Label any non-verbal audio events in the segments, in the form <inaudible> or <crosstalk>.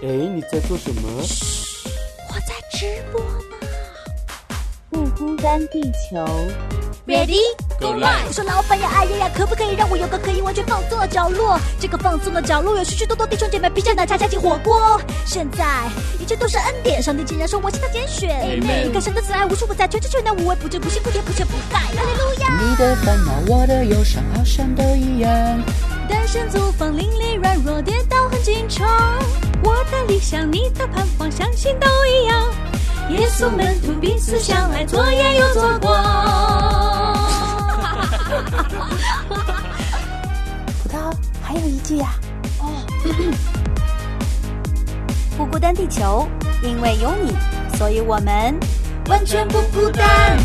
哎，你在做什么？我在直播呢。不孤单，地球。Ready Go live 我说老板呀，哎呀呀，可不可以让我有个可以完全放松的角落？这个放松的角落有许许多多弟兄姐妹披着奶茶加进火锅。现在一切都是恩典，上帝竟然说我是他拣选。Amen 你看神的慈爱无处不在，全知全能无微不至，不辛不甜不缺不败。哈利路亚。你的烦恼，我的忧伤，好像都一样。单身租房，邻里软弱，跌倒很紧张。我的理想，你的盼望，相信都一样。耶稣门徒彼此相爱，左眼又左光。葡萄还有一句啊，不孤单，地球，因为有你，所以我们完全不孤单。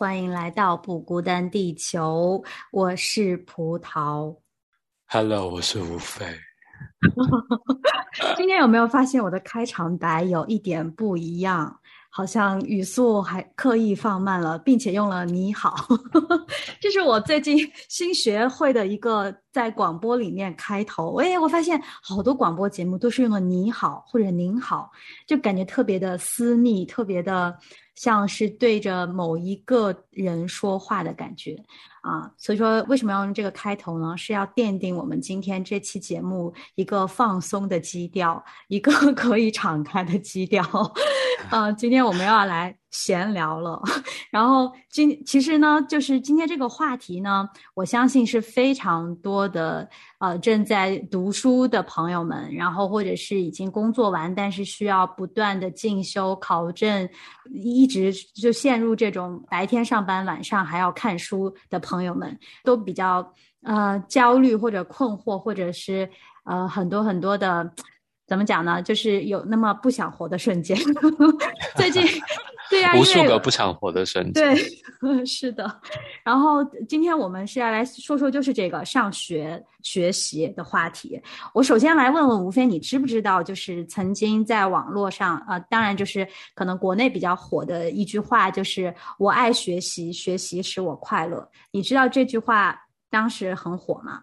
欢迎来到不孤单地球，我是葡萄。Hello，我是吴飞。今天有没有发现我的开场白有一点不一样？好像语速还刻意放慢了，并且用了“你好”，这是我最近新学会的一个在广播里面开头。哎，我发现好多广播节目都是用了“你好”或者“您好”，就感觉特别的私密，特别的像是对着某一个人说话的感觉。啊，所以说为什么要用这个开头呢？是要奠定我们今天这期节目一个放松的基调，一个 <laughs> 可以敞开的基调。啊，今天我们要来闲聊了。<laughs> 然后今其实呢，就是今天这个话题呢，我相信是非常多的呃正在读书的朋友们，然后或者是已经工作完，但是需要不断的进修考证，一直就陷入这种白天上班，晚上还要看书的朋友们，都比较呃焦虑或者困惑，或者是呃很多很多的。怎么讲呢？就是有那么不想活的瞬间。<laughs> 最近，对啊、无数个不想活的瞬间。对，<laughs> 是的。然后今天我们是要来说说，就是这个上学学习的话题。我首先来问问吴飞，你知不知道，就是曾经在网络上，呃，当然就是可能国内比较火的一句话，就是“我爱学习，学习使我快乐”。你知道这句话当时很火吗？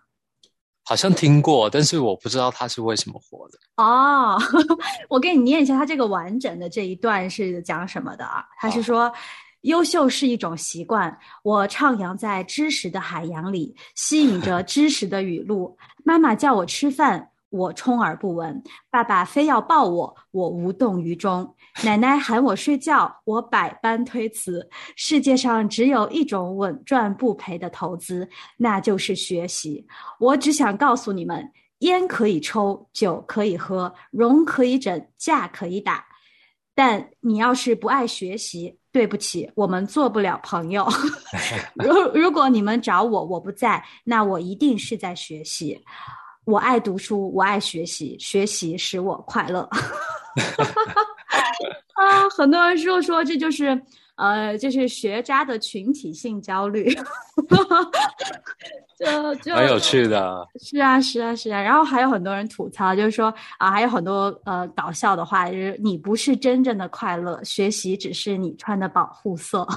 好像听过，但是我不知道它是为什么火的。哦，<laughs> 我给你念一下他这个完整的这一段是讲什么的啊？他是说，优秀是一种习惯，我徜徉在知识的海洋里，吸引着知识的雨露。妈妈叫我吃饭，我充耳不闻；爸爸非要抱我，我无动于衷；奶奶喊我睡觉，我百般推辞。世界上只有一种稳赚不赔的投资，那就是学习。我只想告诉你们。烟可以抽，酒可以喝，容可以整，架可以打，但你要是不爱学习，对不起，我们做不了朋友。<laughs> 如如果你们找我，我不在，那我一定是在学习。我爱读书，我爱学习，学习使我快乐。<laughs> <laughs> 啊，很多人说说这就是呃，就是学渣的群体性焦虑。<laughs> 就就很有趣的。是啊，是啊，是啊。然后还有很多人吐槽，就是说啊，还有很多呃搞笑的话，就是你不是真正的快乐，学习只是你穿的保护色，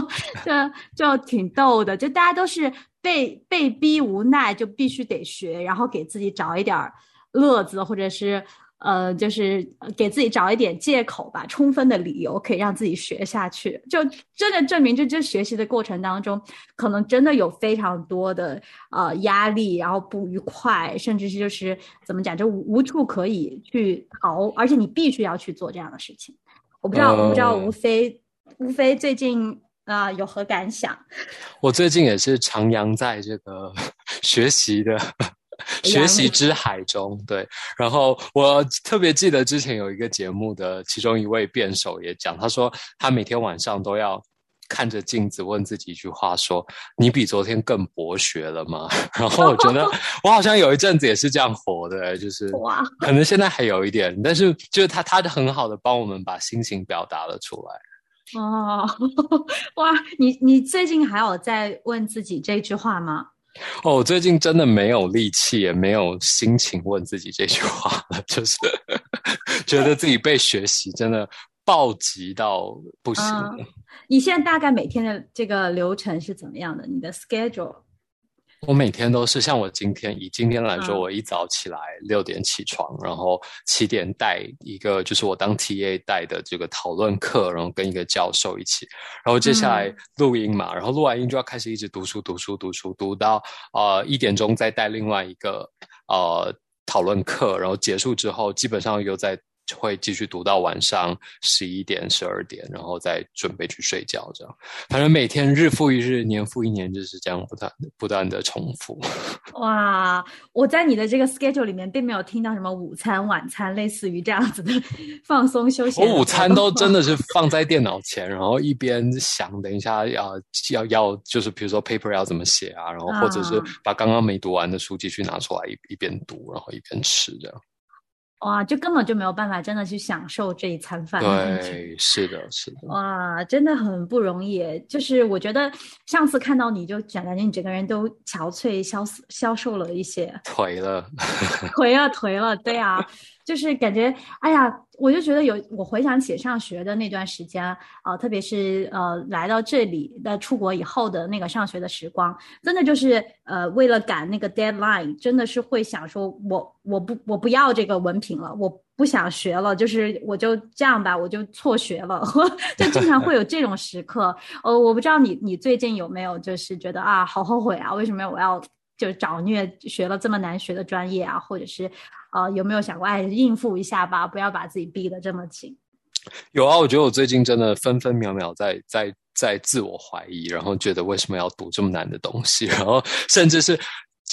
<laughs> 就就挺逗的。就大家都是被被逼无奈，就必须得学，然后给自己找一点儿乐子，或者是。呃，就是给自己找一点借口吧，充分的理由可以让自己学下去。就真的证明，就这学习的过程当中，可能真的有非常多的呃压力，然后不愉快，甚至是就是怎么讲，就无无处可以去逃，而且你必须要去做这样的事情。我不知道，我不知道呃吴飞，吴飞最近啊、呃有何感想？<laughs> 我最近也是徜徉在这个 <laughs> 学习的 <laughs> 学习之海中，对。然后我特别记得之前有一个节目的其中一位辩手也讲，他说他每天晚上都要看着镜子问自己一句话说：“你比昨天更博学了吗？” <laughs> 然后我觉得 <laughs> 我好像有一阵子也是这样活的，就是，可能现在还有一点，但是就是他他很好的帮我们把心情表达了出来。哦，哇，你你最近还有在问自己这句话吗？哦，我最近真的没有力气，也没有心情问自己这句话了，就是 <laughs> 觉得自己被学习真的暴击到不行你现在大概每天的这个流程是怎么样的？你的 schedule？我每天都是像我今天以今天来说，嗯我一早起来六点起床，然后七点带一个就是我当 TA 带的这个讨论课，然后跟一个教授一起，然后接下来嗯录音嘛，然后录完音就要开始一直读书读书读书读到呃一点钟再带另外一个呃讨论课，然后结束之后基本上又在。会继续读到晚上十一点、十二点，然后再准备去睡觉，这样。反正每天日复一日、年复一年，就是这样不断不断的重复。<laughs> 哇，我在你的这个 schedule 里面并没有听到什么午餐、晚餐，类似于这样子的 <laughs> 放松休闲的活动。我午餐都真的是 <laughs> 放在电脑前，然后一边想等一下要要要，就是比如说 paper 要怎么写啊，然后或者是啊把刚刚没读完的书继续拿出来一一边读，然后一边吃这样。哇，就根本就没有办法真的去享受这一餐饭。对，是的，是的。哇，真的很不容易。就是我觉得上次看到你就感觉你整个人都憔悴、消消瘦了一些，颓了，<laughs> 颓了颓了。对啊，就是感觉，哎呀，我就觉得有，我回想起上学的那段时间，呃，特别是呃来到这里的出国以后的那个上学的时光，真的就是呃为了赶那个 deadline，真的是会想说我我不我不要这个文凭了，我不想学了，就是我就这样吧，我就辍学了，<laughs> 就经常会有这种时刻。呃，我不知道你你最近有没有就是觉得啊，好后悔啊，为什么我要就找虐学了这么难学的专业啊，或者是啊有没有想过哎应付一下吧，不要把自己逼得这么紧。有啊，我觉得我最近真的分分秒秒在在在自我怀疑，然后觉得为什么要读这么难的东西，然后甚至是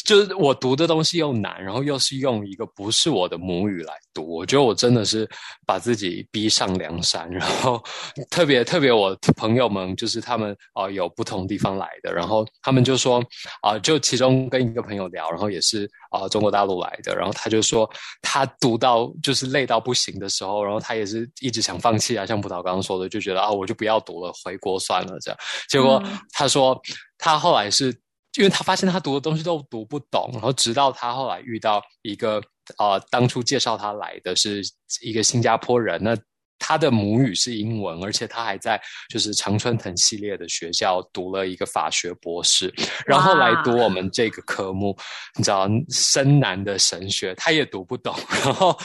就是我读的东西又难，然后又是用一个不是我的母语来读，我觉得我真的是把自己逼上梁山。然后特别特别，我朋友们就是他们啊、呃有不同地方来的，然后他们就说啊、呃就其中跟一个朋友聊，然后也是啊、呃中国大陆来的，然后他就说他读到就是累到不行的时候，然后他也是一直想放弃啊，像葡萄刚刚说的，就觉得啊我就不要读了，回国算了这样。结果嗯他说他后来是因为他发现他读的东西都读不懂，然后直到他后来遇到一个呃，当初介绍他来的是一个新加坡人，那他的母语是英文，而且他还在就是常春藤系列的学校读了一个法学博士，然后来读我们这个科目，你知道深南的神学，他也读不懂，<laughs> 然后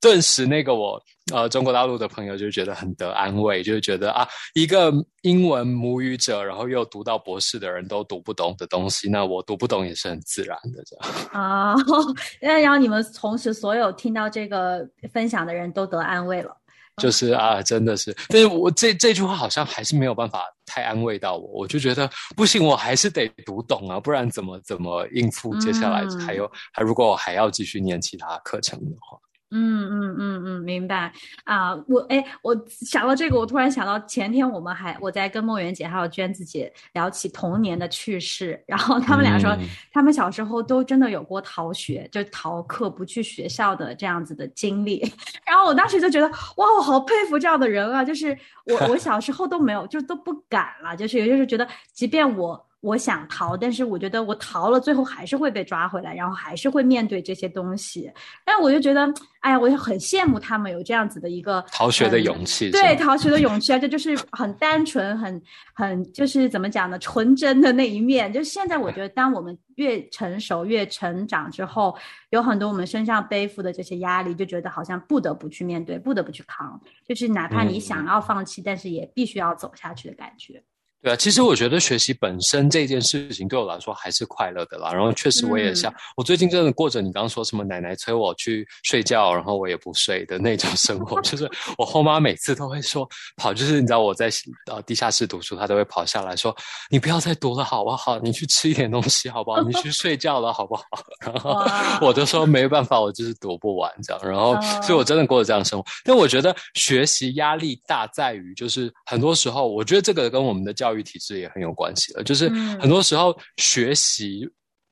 顿时那个我呃中国大陆的朋友就觉得很得安慰，就是觉得啊一个英文母语者，然后又读到博士的人都读不懂的东西，那我读不懂也是很自然的这样。啊 <laughs> <laughs> 那然后你们同时所有听到这个分享的人都得安慰了。就是啊，真的是，但是我这这句话好像还是没有办法太安慰到我，我就觉得不行，我还是得读懂啊，不然怎么怎么应付接下来嗯。还有、还如果我还要继续念其他课程的话，嗯嗯嗯嗯，明白啊。我哎，我想到这个，我突然想到前天我们还我在跟梦圆姐还有娟子姐聊起童年的趣事，然后他们俩说、嗯他们小时候都真的有过逃学，就逃课不去学校的这样子的经历。<laughs> 然后我当时就觉得哇，我好佩服这样的人啊！就是我我小时候都没有，就都不敢了，就是也就是觉得，即便我。我想逃，但是我觉得我逃了，最后还是会被抓回来，然后还是会面对这些东西。但我就觉得，哎呀，我就很羡慕他们有这样子的一个逃学的勇气，对逃学的勇气啊，这就是很单纯、很很就是怎么讲呢，纯真的那一面。就现在我觉得，当我们越成熟、越成长之后，有很多我们身上背负的这些压力，就觉得好像不得不去面对，不得不去扛，就是哪怕你嗯想要放弃，但是也必须要走下去的感觉。对啊，其实我觉得学习本身这件事情对我来说还是快乐的啦。然后确实我也像、我最近真的过着你刚刚说什么奶奶催我去睡觉，然后我也不睡的那种生活。<laughs> 就是我后妈每次都会说跑，就是你知道我在呃地下室读书，她都会跑下来说你不要再读了好不好？你去吃一点东西好不好？你去睡觉了好不好？<laughs> 然后我就说没办法，我就是读不完这样。然后所以我真的过着这样的生活。但我觉得学习压力大在于，就是很多时候，我觉得这个跟我们的教育体制也很有关系了。就是嗯很多时候学习，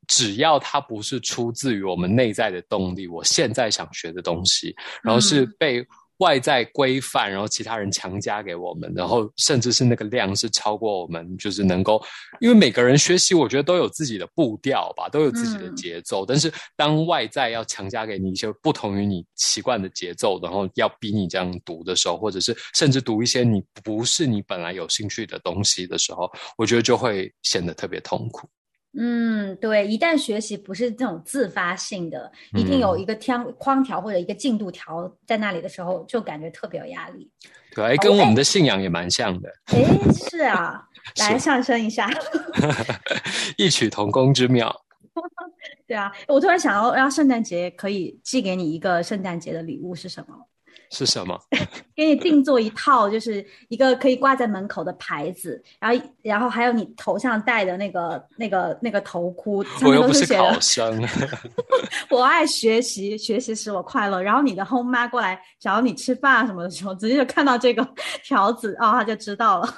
只要它不是出自于我们内在的动力，我现在想学的东西，然后是嗯被外在规范，然后其他人强加给我们，然后甚至是那个量是超过我们，就是能够，因为每个人学习，我觉得都有自己的步调吧，都有自己的节奏。但是当外在要强加给你一些不同于你习惯的节奏，然后要逼你这样读的时候，或者是甚至读一些你不是你本来有兴趣的东西的时候，我觉得就会显得特别痛苦。嗯，对，一旦学习不是这种自发性的，一定有一个天框条或者一个进度条在那里的时候，就感觉特别有压力。对，哎，跟我们的信仰也蛮像的。哎，是啊，<laughs> 来上升一下，<laughs> 异曲同工之妙。<laughs> 对啊，我突然想要，让圣诞节可以寄给你一个圣诞节的礼物是什么？是什么？<laughs> 给你定做一套，就是一个可以挂在门口的牌子，然后，然后还有你头上戴的那个、那个、那个头箍，我又不是考生。<laughs> 我爱学习，学习使我快乐。然后你的后妈过来找你吃饭什么的时候，直接就看到这个 <laughs> 条子，哦，他就知道了。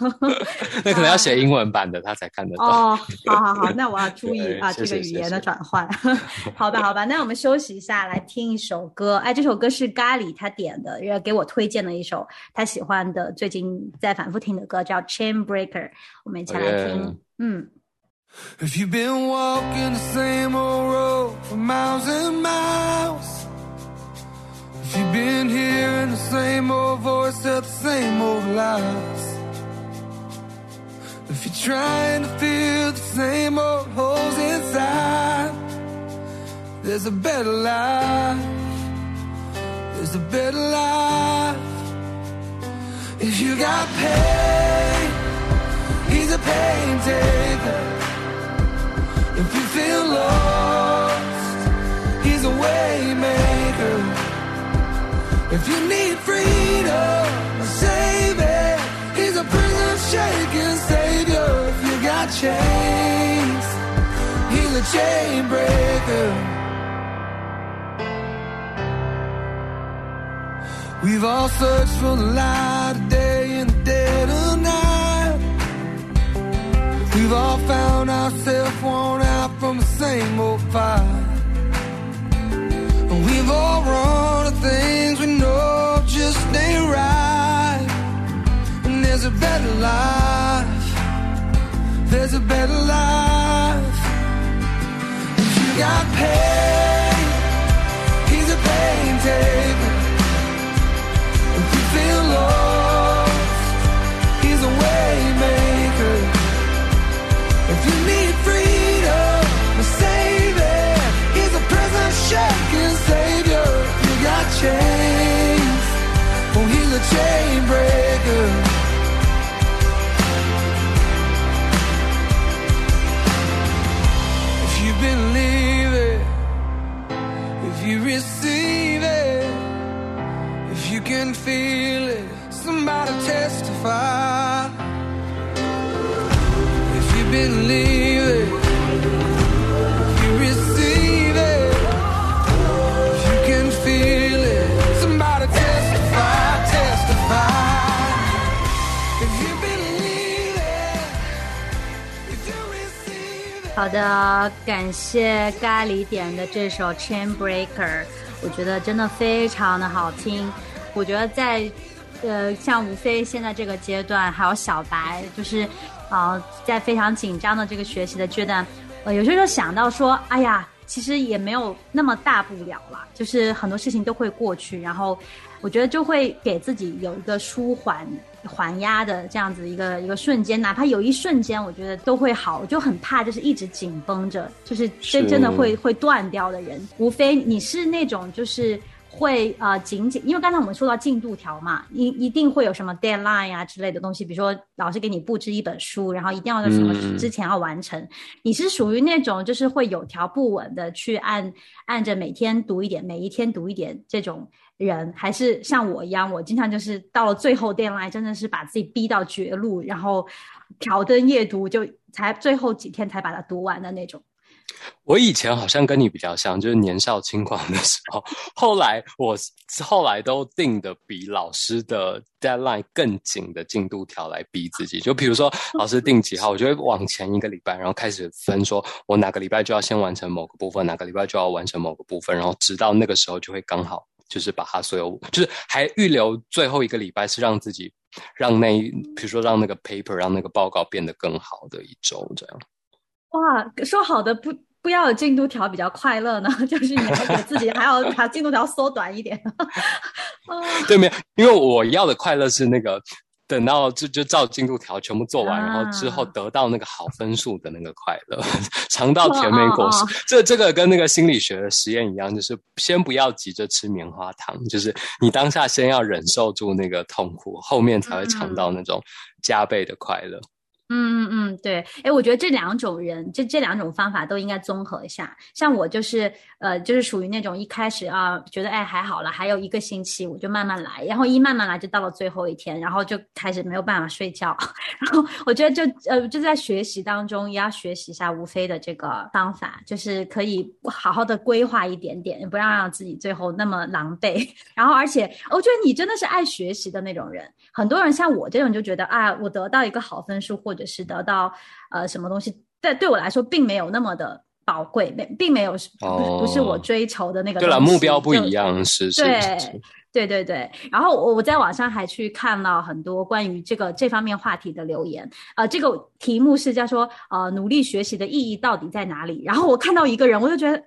那可能要写英文版的，他才看得到。哦，好好好，那我要注意啊，这个语言的转换。好吧，好吧，那我们休息一下，来听一首歌。哎，这首歌是咖喱他点的。也给我推荐了一首他喜欢的、最近在反复听的歌，叫《Chain Breaker》。我们一起来听。嗯。If you've been walking the same old road for miles and miles, if you've been hearing the same old voice at the same old lies, if you're trying to fill the same old holes inside, there's a better life. There's a better life. If you got pain, he's a pain taker. If you feel lost, he's a way maker. If you need freedom, a savior, he's a prison shaking savior. If you got chains, he's a chain breaker. We've all searched for the light of day in the dead of night. We've all found ourselves worn out from the same old fight. And we've all run to things we know just ain't right. And there's a better life. There's a better life. If you got pain, he's a pain taker If you need freedom, 好的，感谢咖喱点的这首《Chain Breaker》，我觉得真的非常的好听。我觉得在呃，像吴飞现在这个阶段，还有小白，就是，啊，在非常紧张的这个学习的阶段，呃，有些时候想到说，哎呀，其实也没有那么大不了啦，就是很多事情都会过去，然后，我觉得就会给自己有一个舒缓、缓压的这样子一个一个瞬间，哪怕有一瞬间，我觉得都会好。我就很怕，就是一直紧绷着，就是真真的会会断掉的人。无非，你是那种就是。会呃仅仅，因为刚才我们说到进度条嘛，一一定会有什么 deadline 啊之类的东西，比如说老师给你布置一本书，然后一定要在什么之前要完成。你是属于那种就是会有条不紊的去按按着每天读一点，每一天读一点这种人，还是像我一样，我经常就是到了最后 deadline，真的是把自己逼到绝路，然后挑灯夜读，就才最后几天才把它读完的那种。我以前好像跟你比较像，就是年少轻狂的时候。后来我后来都定的比老师的 deadline 更紧的进度条来逼自己。就比如说老师定几号，我就会往前一个礼拜，然后开始分，说我哪个礼拜就要先完成某个部分，哪个礼拜就要完成某个部分，然后直到那个时候就会刚好就是把它所有，就是还预留最后一个礼拜是让自己让那比如说让那个 paper 让那个报告变得更好的一周这样。哇，说好的不不要有进度条比较快乐呢？<laughs> 就是你要给自己还要把进度条缩短一点。<laughs> 对，没有，因为我要的快乐是那个。等到就就照进度条全部做完，然后之后得到那个好分数的那个快乐，<laughs> 尝到甜美果实。这这个跟那个心理学的实验一样，就是先不要急着吃棉花糖，就是你当下先要忍受住那个痛苦，后面才会尝到那种加倍的快乐。嗯嗯嗯嗯，对，哎，我觉得这两种人，这这两种方法都应该综合一下。像我就是，呃，就是属于那种一开始啊，觉得哎还好了，还有一个星期，我就慢慢来，然后一慢慢来，就到了最后一天，然后就开始没有办法睡觉。<laughs> 然后我觉得就呃就在学习当中也要学习一下吴飞的这个方法，就是可以好好的规划一点点，不要让自己最后那么狼狈。<laughs> 然后而且我觉得你真的是爱学习的那种人，很多人像我这种就觉得啊，我得到一个好分数或者。者是得到呃什么东西，但对我来说并没有那么的宝贵，并并没有不不是我追求的那个。对了，目标不一样，是是。对对对对。然后我我在网上还去看了很多关于这个这方面话题的留言，呃，这个题目是叫说呃努力学习的意义到底在哪里？然后我看到一个人，我就觉得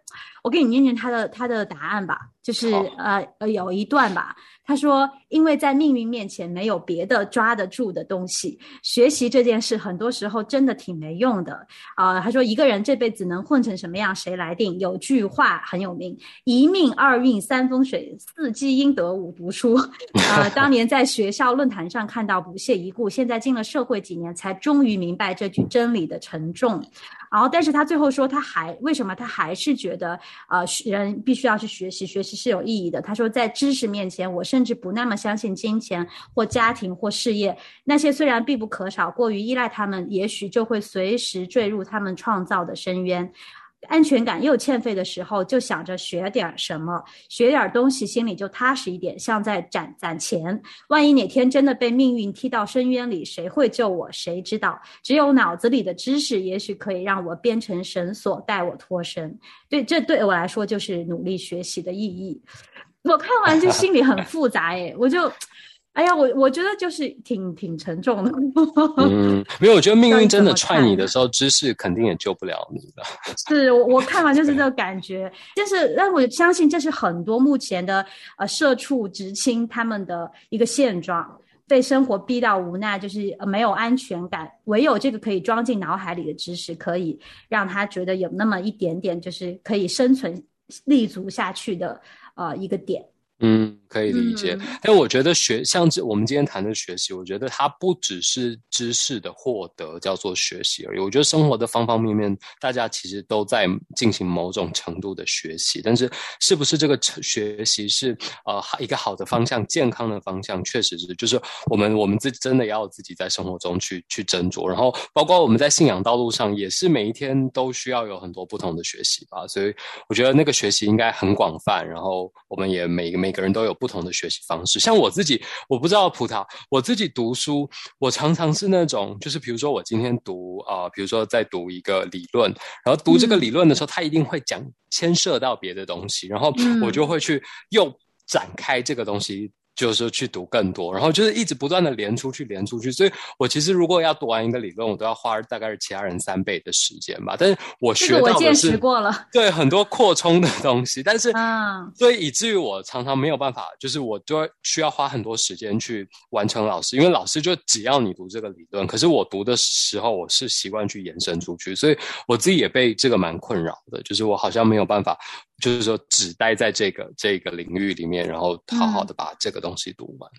我给你念念他的他的答案吧，就是呃呃有一段吧。他说：“因为在命运面前没有别的抓得住的东西，学习这件事很多时候真的挺没用的啊。”他说：“一个人这辈子能混成什么样，谁来定？有句话很有名：一命二运三风水，四积阴德五读书。<laughs> 呃，当年在学校论坛上看到不屑一顾，现在进了社会几年，才终于明白这句真理的沉重。”然后，但是他最后说，他还为什么他还是觉得，呃，人必须要去学习，学习是有意义的。他说，在知识面前，我甚至不那么相信金钱或家庭或事业，那些虽然必不可少，过于依赖他们，也许就会随时坠入他们创造的深渊。安全感又欠费的时候，就想着学点什么，学点东西，心里就踏实一点，像在攒攒钱。万一哪天真的被命运踢到深渊里，谁会救我？谁知道？只有脑子里的知识，也许可以让我编成绳索，带我脱身。对，这对我来说就是努力学习的意义。我看完就心里很复杂，哎，我就。哎呀，我我觉得就是挺挺沉重的。<laughs> 嗯，没有，我觉得命运真的踹你的时候，知识肯定也救不了你的。是我我看完就是这个感觉，就是让我相信这是很多目前的呃社畜职青他们的一个现状，被生活逼到无奈，就是没有安全感，唯有这个可以装进脑海里的知识，可以让他觉得有那么一点点，就是可以生存立足下去的呃一个点。嗯，可以理解。但我觉得学像这我们今天谈的学习，我觉得它不只是知识的获得叫做学习而已。我觉得生活的方方面面，大家其实都在进行某种程度的学习。但是，是不是这个学习是呃一个好的方向、健康的方向，确实是就是我们我们自真的要自己在生活中去去斟酌。然后，包括我们在信仰道路上，也是每一天都需要有很多不同的学习吧。所以，我觉得那个学习应该很广泛。然后，我们也每。每个人都有不同的学习方式，像我自己，我不知道葡萄，我自己读书，我常常是那种，就是比如说我今天读啊，比如说在读一个理论，然后读这个理论的时候，他一定会讲牵涉到别的东西，然后我就会去又展开这个东西。就是去读更多，然后就是一直不断的连出去，连出去。所以我其实如果要读完一个理论，我都要花大概是其他人三倍的时间吧。但是我学到的是对很多扩充的东西，但是嗯，所以以至于我常常没有办法，就是我就需要花很多时间去完成老师，因为老师就只要你读这个理论，可是我读的时候我是习惯去延伸出去，所以我自己也被这个蛮困扰的，就是我好像没有办法。就是说，只待在这个这个领域里面，然后好好的把这个东西读完。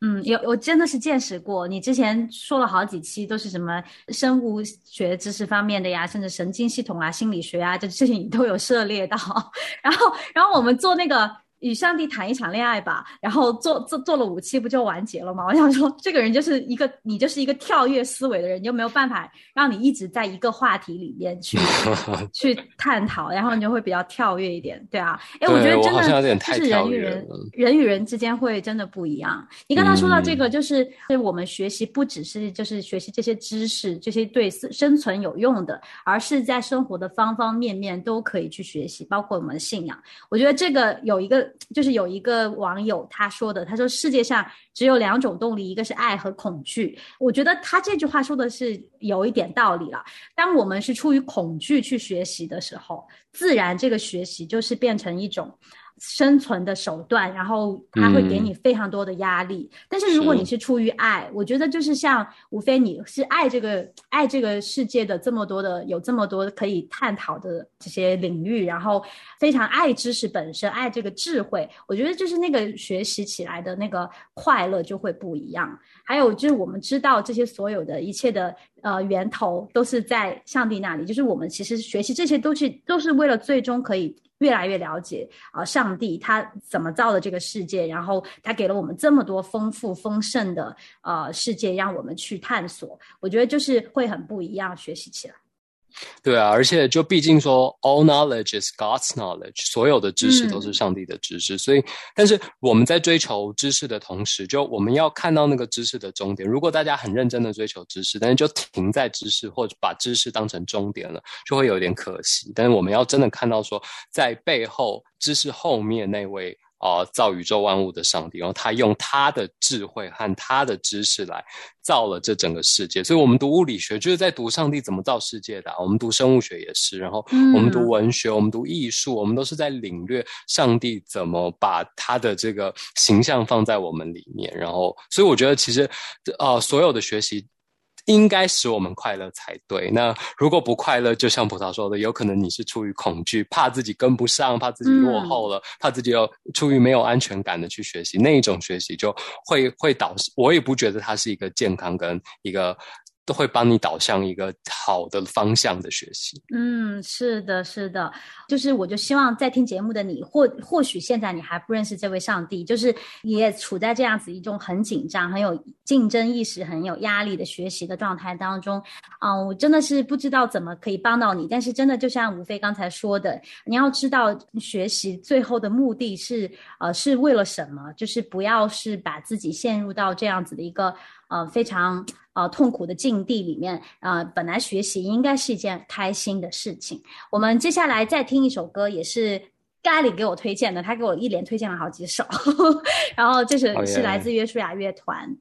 嗯，有我真的是见识过。你之前说了好几期，都是什么生物学知识方面的呀，甚至神经系统啊、心理学啊，这这些你都有涉猎到。<laughs> 然后，然后我们做那个。与上帝谈一场恋爱吧，然后做做做了五期不就完结了吗？我想说，这个人就是一个你就是一个跳跃思维的人，你就没有办法让你一直在一个话题里面去 <laughs> 去探讨，然后你就会比较跳跃一点，对啊。哎，我觉得真的就是人与人人与人之间会真的不一样。你刚才说到这个，就是我们学习不只是就是学习这些知识，这些对生存有用的，而是在生活的方方面面都可以去学习，包括我们的信仰。我觉得这个有一个。就是有一个网友他说的，他说世界上只有两种动力，一个是爱和恐惧。我觉得他这句话说的是有一点道理了。当我们是出于恐惧去学习的时候，自然这个学习就是变成一种。生存的手段，然后他会给你非常多的压力。但是如果你是出于爱，我觉得就是像无非你是爱这个爱这个世界的这么多的有这么多可以探讨的这些领域，然后非常爱知识本身，爱这个智慧。我觉得就是那个学习起来的那个快乐就会不一样。还有就是我们知道这些所有的一切的呃源头都是在上帝那里，就是我们其实学习这些都是都是为了最终可以。越来越了解啊，上帝他怎么造的这个世界，然后他给了我们这么多丰富丰盛的呃世界，让我们去探索。我觉得就是会很不一样，学习起来。对啊，而且就毕竟说，all knowledge is God's knowledge，所有的知识都是上帝的知识。所以，但是我们在追求知识的同时，就我们要看到那个知识的终点。如果大家很认真的追求知识，但是就停在知识，或者把知识当成终点了，就会有点可惜。但是我们要真的看到说，在背后知识后面那位。啊，造宇宙万物的上帝，然后他用他的智慧和他的知识来造了这整个世界。所以，我们读物理学就是在读上帝怎么造世界的。我们读生物学也是，然后我们读文学，我们读艺术，我们都是在领略上帝怎么把他的这个形象放在我们里面。然后，所以我觉得其实，呃，所有的学习。应该使我们快乐才对。那如果不快乐，就像葡萄说的，有可能你是出于恐惧，怕自己跟不上，怕自己落后了，怕自己又出于没有安全感的去学习，那一种学习就会会导致。我也不觉得它是一个健康跟一个。都会帮你导向一个好的方向的学习。嗯，是的，是的，就是我就希望在听节目的你，或或许现在你还不认识这位上帝，就是也处在这样子一种很紧张、很有竞争意识、很有压力的学习的状态当中。嗯，我真的是不知道怎么可以帮到你，但是真的就像吴飞刚才说的，你要知道学习最后的目的是呃是为了什么，就是不要是把自己陷入到这样子的一个。呃，非常呃痛苦的境地里面，呃，本来学习应该是一件开心的事情。我们接下来再听一首歌，也是咖喱给我推荐的，他给我一连推荐了好几首，<laughs> 然后这是是来自约书亚乐团。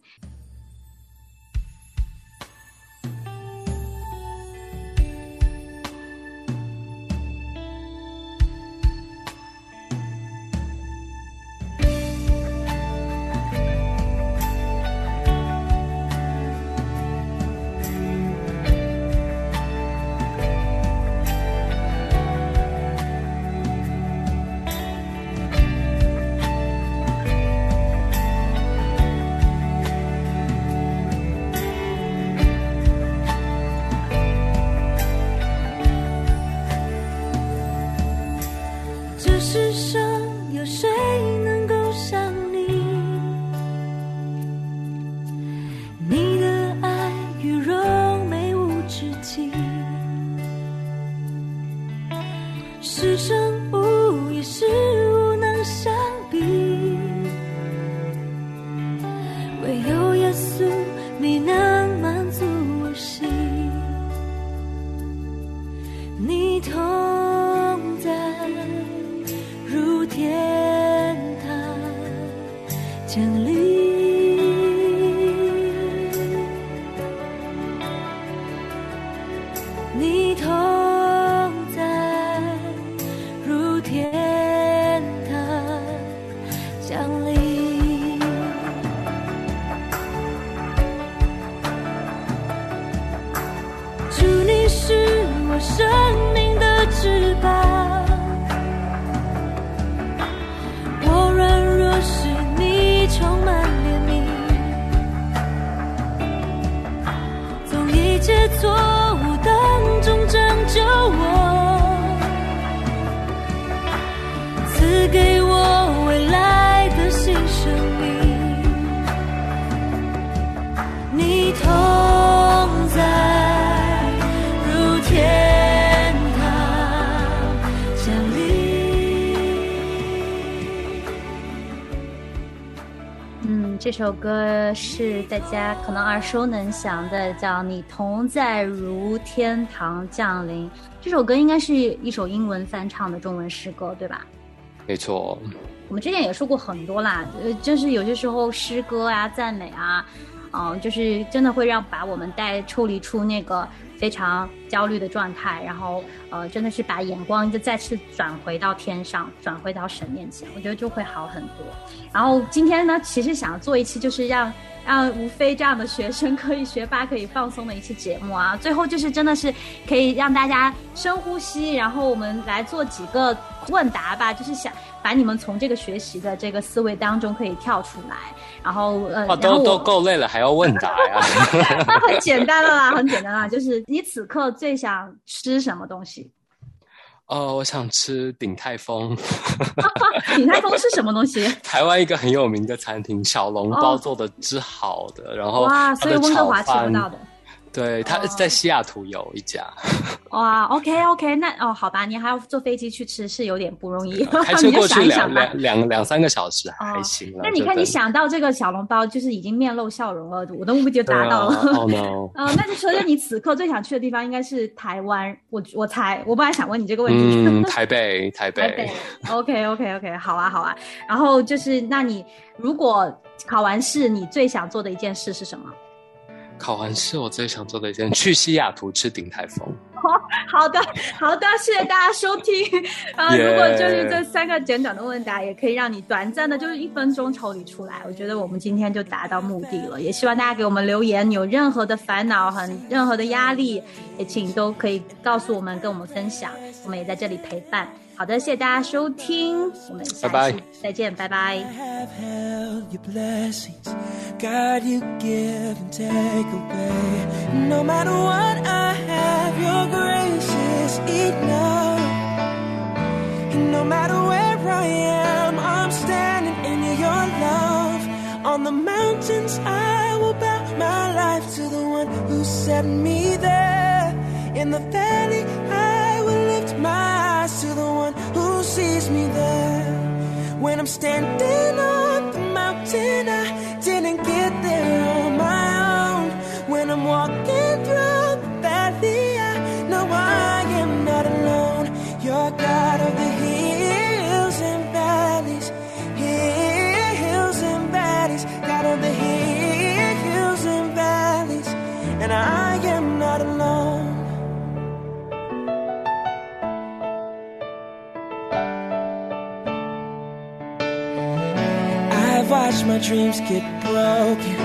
这首歌是大家可能耳熟能详的，叫《你同在如天堂降临》。这首歌应该是一首英文翻唱的中文诗歌，对吧？没错。我们之前也说过很多啦，呃，就是有些时候诗歌啊、赞美啊，嗯、就是真的会让把我们带抽离出那个非常焦虑的状态，然后呃，真的是把眼光就再次转回到天上，转回到神面前，我觉得就会好很多。然后今天呢，其实想做一期就是让让吴飞这样的学生可以学霸可以放松的一期节目啊。最后就是真的是可以让大家深呼吸，然后我们来做几个问答吧，就是想把你们从这个学习的这个思维当中可以跳出来，然后呃，都都够累了，还要问答呀？那 <laughs> 很简单了啦，很简单啦，<laughs> 就是你此刻最想吃什么东西？哦，我想吃鼎泰丰，<laughs> 鼎泰丰是什么东西？台湾一个很有名的餐厅，小笼包哦做的之好的，然后哇，所以温哥华吃不到的。对，它哦在西雅图有一家，<laughs> 哇，OK OK，那哦，好吧，你还要坐飞机去吃，是有点不容易。<laughs> 开车过去两想一想吧。两两两三个小时还哦行了。那你看，你想到这个小笼包，就是已经面露笑容了，我的目的就达到了。<laughs> Oh no！呃，那就说那你此刻最想去的地方应该是台湾，我我猜，我本来想问你这个问题。嗯，台北，台台北北。OK OK OK，好啊好啊。然后就是，那你如果考完试，你最想做的一件事是什么？考完试，我最想做的一件，去西雅图吃鼎泰丰。<laughs> 好的，好的，谢谢大家收听。<laughs> 啊、Yeah 如果就是这三个简短的问答，也可以让你短暂的，就是一分钟抽离出来。我觉得我们今天就达到目的了。也希望大家给我们留言，有任何的烦恼、很任何的压力，也请都可以告诉我们，跟我们分享。我们也在这里陪伴。好的，谢谢大家收听，我们下拜拜再见，拜拜 have held your blessings. God, you give and take away. No matter what I have, your grace is enough. And no matter where I am, I'm standing in your love. On the mountains, I will bow my life to the one who set me there. In the valley, I will lift my eyes to the one who sees me there. When I'm standing on I've my dreams get broken.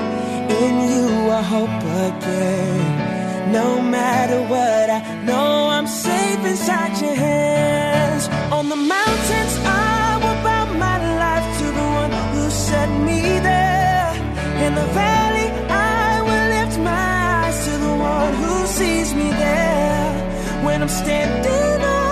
In you, I hope again. No matter what, I know I'm safe inside your hands. On the mountains, I will bow my life to the one who set me there. In the valley, I will lift my eyes to the one who sees me there. When I'm standing on